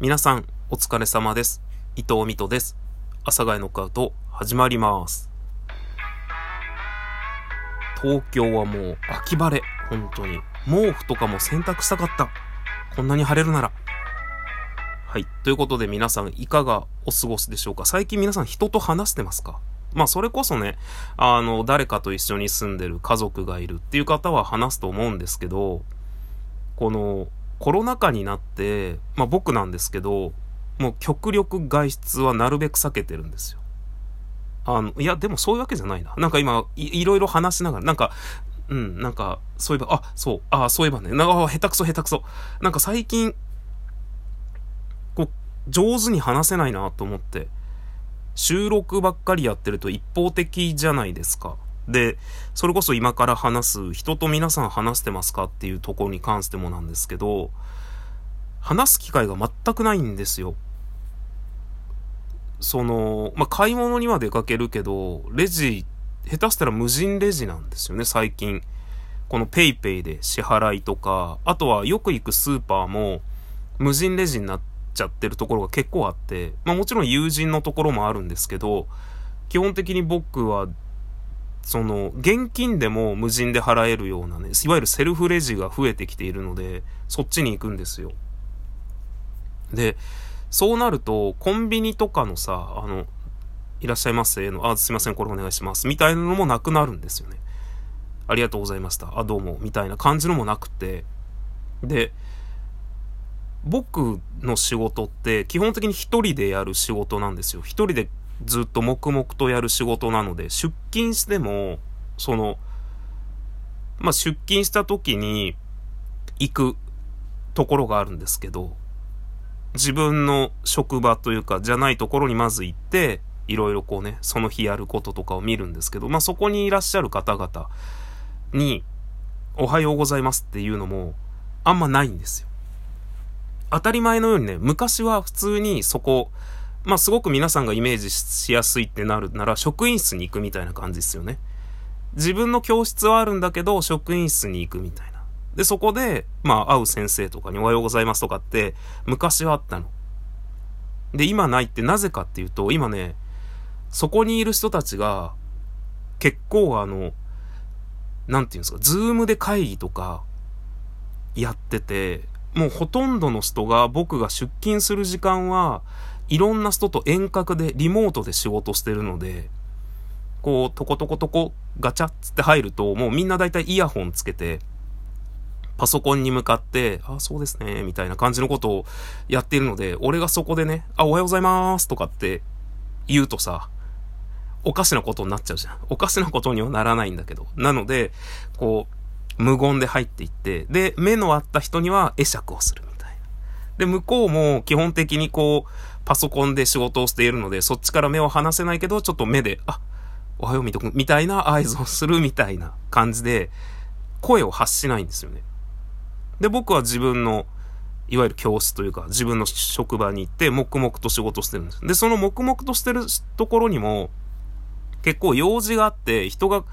皆さん、お疲れ様です。伊藤美斗です。阿佐ヶ谷ノックアウト、始まります。東京はもう秋晴れ。本当に。毛布とかも洗濯したかった。こんなに晴れるなら。はい。ということで皆さん、いかがお過ごしでしょうか？最近皆さん人と話してますか？まあ、それこそね、あの、誰かと一緒に住んでる家族がいるっていう方は話すと思うんですけど、この、コロナ禍になって、まあ僕なんですけど、もう極力外出はなるべく避けてるんですよ。あの、いや、でもそういうわけじゃないな。なんか今、いいろいろ話しながら、なんか、うん、なんか、そういえば、あ、そう、あ、そういえばね、なんか、下手くそ下手くそ。なんか最近、こう、上手に話せないなと思って、収録ばっかりやってると一方的じゃないですか。で、それこそ今から話す、人と皆さん話してますかっていうところに関してもなんですけど、話す機会が全くないんですよ。その、まあ、買い物には出かけるけど、レジ、下手したら無人レジなんですよね、最近。この PayPay で支払いとか、あとはよく行くスーパーも無人レジになっちゃってるところが結構あって、まあもちろん友人のところもあるんですけど、基本的に僕は、その、現金でも無人で払えるようなね、いわゆるセルフレジが増えてきているので、そっちに行くんですよ。で、そうなると、コンビニとかのさ、あの、いらっしゃいませの、あ、すいません、これお願いします。みたいなのもなくなるんですよね。ありがとうございました。あ、どうも。みたいな感じのもなくて。で、僕の仕事って基本的に一人でやる仕事なんですよ。一人でずっと黙々とやる仕事なので、出勤しても、その、まあ、出勤した時に行くところがあるんですけど、自分の職場というか、じゃないところにまず行って、いろいろこうね、その日やることとかを見るんですけど、まあ、そこにいらっしゃる方々に、おはようございますっていうのも、あんまないんですよ。当たり前のようにね、昔は普通にそこ、まあすごく皆さんがイメージしやすいってなるなら、職員室に行くみたいな感じですよね。自分の教室はあるんだけど、職員室に行くみたいな。で、そこで、まあ会う先生とかにおはようございますとかって、昔はあったの。で、今ないってなぜかっていうと、今ね、そこにいる人たちが、結構あの、なんていうんですか、ズームで会議とか、やってて、もうほとんどの人が僕が出勤する時間はいろんな人と遠隔でリモートで仕事してるので、こう、トコトコトコガチャッつって入ると、もうみんな大体イヤホンつけて、パソコンに向かって、あ、そうですね、みたいな感じのことをやっているので、俺がそこでね、あ、おはようございますとかって言うとさ、おかしなことになっちゃうじゃん。おかしなことにはならないんだけど。なので、こう、無言で入っていって、で、目の合った人には会釈をするみたいな。で、向こうも基本的にこう、パソコンで仕事をしているので、そっちから目を離せないけど、ちょっと目で、あ、おはようみとくん、みたいな合図をするみたいな感じで、声を発しないんですよね。で、僕は自分の、いわゆる教室というか、自分の職場に行って、黙々と仕事してるんです。で、その黙々としてるところにも、結構用事があって、人が、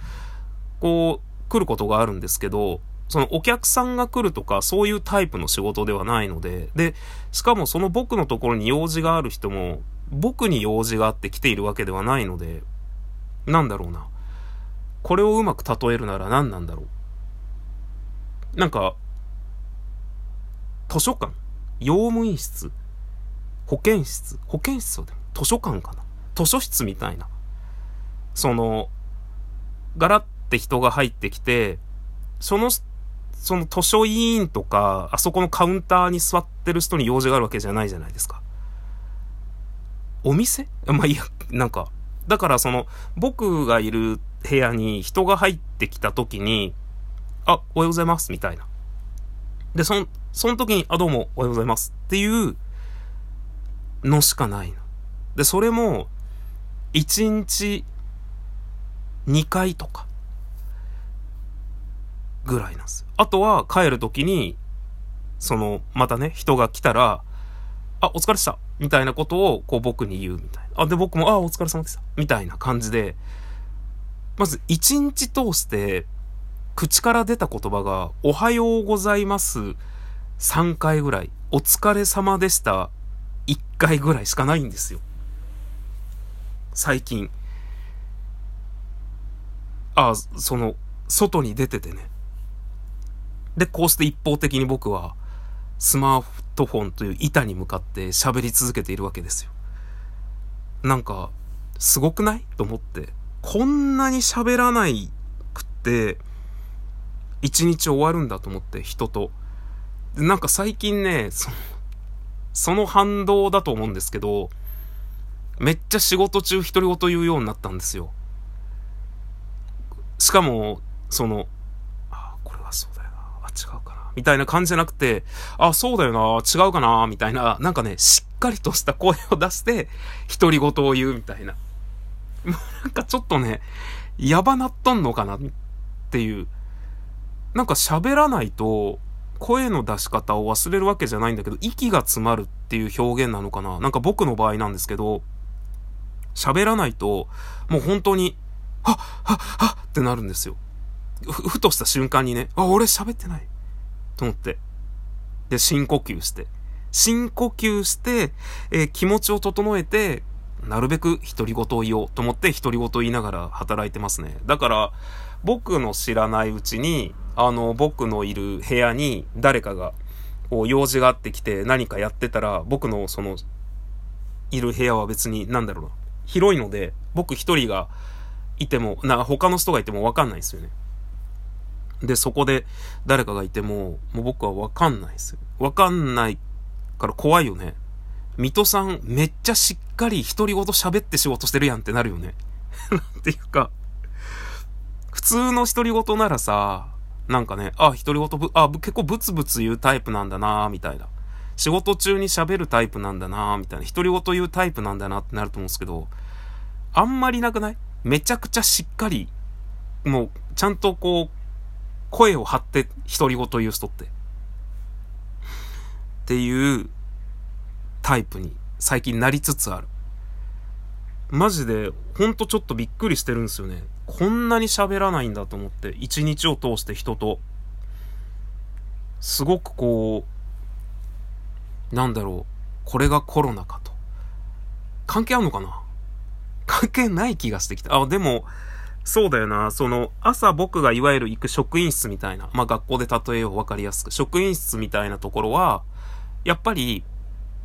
こう、来ることがあるんですけど、そのお客さんが来るとか、そういうタイプの仕事ではないので、で、しかもその僕のところに用事がある人も、僕に用事があって来ているわけではないので、なんだろうな。これをうまく例えるなら何なんだろう。なんか、図書館用務員室保健室保健室はでも図書館かな図書室みたいな。その、ガラって人が入ってきて、その、その図書委員とか、あそこのカウンターに座ってる人に用事があるわけじゃないじゃないですか。お店？まあいや、なんか、だからその、僕がいる部屋に人が入ってきた時に、あ、おはようございます、みたいな。で、そん、その時に、あ、どうも、おはようございますっていうのしかないの。で、それも、1日2回とか、ぐらいなんです。あとは帰る時に、その、またね、人が来たら、あ、お疲れしたみたいなことを、こう僕に言うみたいな。あ、で、僕も、あ、お疲れ様でしたみたいな感じで、まず1日通して、口から出た言葉が、おはようございます3回ぐらい、お疲れ様でした1回ぐらいしかないんですよ。最近。あ、その、外に出ててね。で、こうして一方的に僕は、スマートフォンという板に向かって喋り続けているわけですよ。なんか、すごくない？と思って。こんなに喋らないくって、一日終わるんだと思って、人と。なんか最近ね、その、その反動だと思うんですけど、めっちゃ仕事中独り言言うようになったんですよ。しかも、その、あ、これはそうだ。違うかな。みたいな感じじゃなくて、あ、そうだよな。違うかな。みたいな、なんかね、しっかりとした声を出して、独り言を言うみたいな。なんかちょっとね、やばなっとんのかなっていう。なんか喋らないと、声の出し方を忘れるわけじゃないんだけど、息が詰まるっていう表現なのかななんか僕の場合なんですけど、喋らないと、もう本当に、はっ、はっ、はっってなるんですよ。ふ、ふとした瞬間にね、あ、俺喋ってない。と思って。で、深呼吸して。深呼吸して、えー、気持ちを整えて、なるべく独り言を言おうと思って独り言言いながら働いてますね。だから、僕の知らないうちに、あの、僕のいる部屋に誰かが、こう、用事があってきて何かやってたら、僕のその、いる部屋は別に、なんだろうな、広いので、僕一人がいても、な、他の人がいてもわかんないですよね。で、そこで誰かがいても、もう僕はわかんないですよ。わかんないから怖いよね。水戸さん、めっちゃしっかり独り言喋って仕事してるやんってなるよね。なんていうか、普通の独り言ならさ、なんかね、あ、独り言ぶ、あ、結構ブツブツ言うタイプなんだなみたいな。仕事中に喋るタイプなんだなみたいな。独り言言うタイプなんだなってなると思うんですけど、あんまりなくない？めちゃくちゃしっかり、もう、ちゃんとこう、声を張って独り言言う人って。っていうタイプに最近なりつつある。マジで、ほんとちょっとびっくりしてるんですよね。こんなに喋らないんだと思って、一日を通して人と、すごくこう、なんだろう、これがコロナかと。関係あんのかな？関係ない気がしてきた。あ、でも、そうだよな。その、朝僕がいわゆる行く職員室みたいな、まあ学校で例えよう分かりやすく、職員室みたいなところは、やっぱり、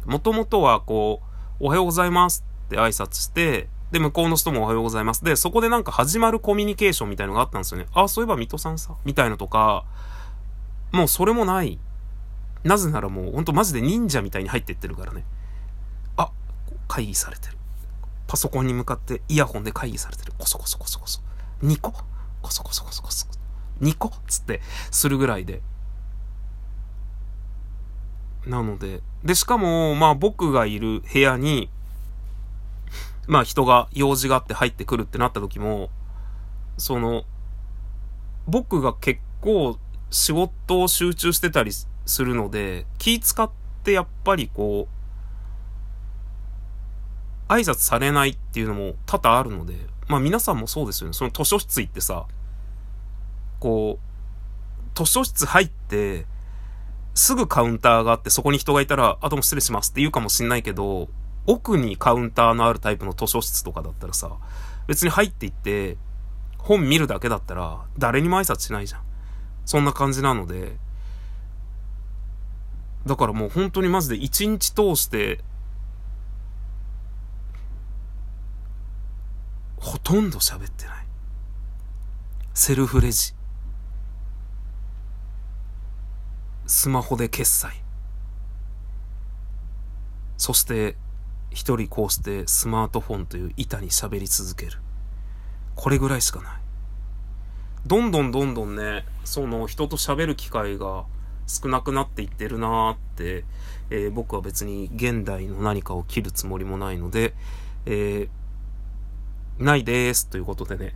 もともとはこう、おはようございますって挨拶して、で、向こうの人もおはようございます。で、そこでなんか始まるコミュニケーションみたいのがあったんですよね。あ、そういえば水戸さんさ、みたいなとか、もうそれもない。なぜならもう、ほんとマジで忍者みたいに入ってってるからね。あ、会議されてる。パソコンに向かってイヤホンで会議されてる。コソコソコソコソ。2個？コソコソコソコソ。2個？っつってするぐらいで。なので、で、しかも、まあ僕がいる部屋に、まあ人が用事があって入ってくるってなった時も、その、僕が結構仕事を集中してたりするので、気使ってやっぱりこう、挨拶されないっていうのも多々あるので、まあ皆さんもそうですよね。その図書室行ってさ、こう、図書室入って、すぐカウンターがあってそこに人がいたら、あ、どうも失礼しますって言うかもしんないけど、奥にカウンターのあるタイプの図書室とかだったらさ、別に入っていって、本見るだけだったら、誰にも挨拶しないじゃん。そんな感じなので、だからもう本当にマジで一日通して、ほとんど喋ってない。セルフレジ。スマホで決済。そして、一人こうしてスマートフォンという板に喋り続ける。これぐらいしかない。どんどんどんどんね、その人と喋る機会が少なくなっていってるなーって、えー、僕は別に現代の何かを切るつもりもないので、えー、ないですということでね、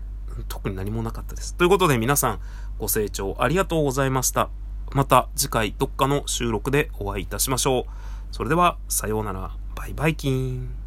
特に何もなかったです。ということで皆さんご清聴ありがとうございました。また次回どっかの収録でお会いいたしましょう。それでは、さようなら。バイバイキン。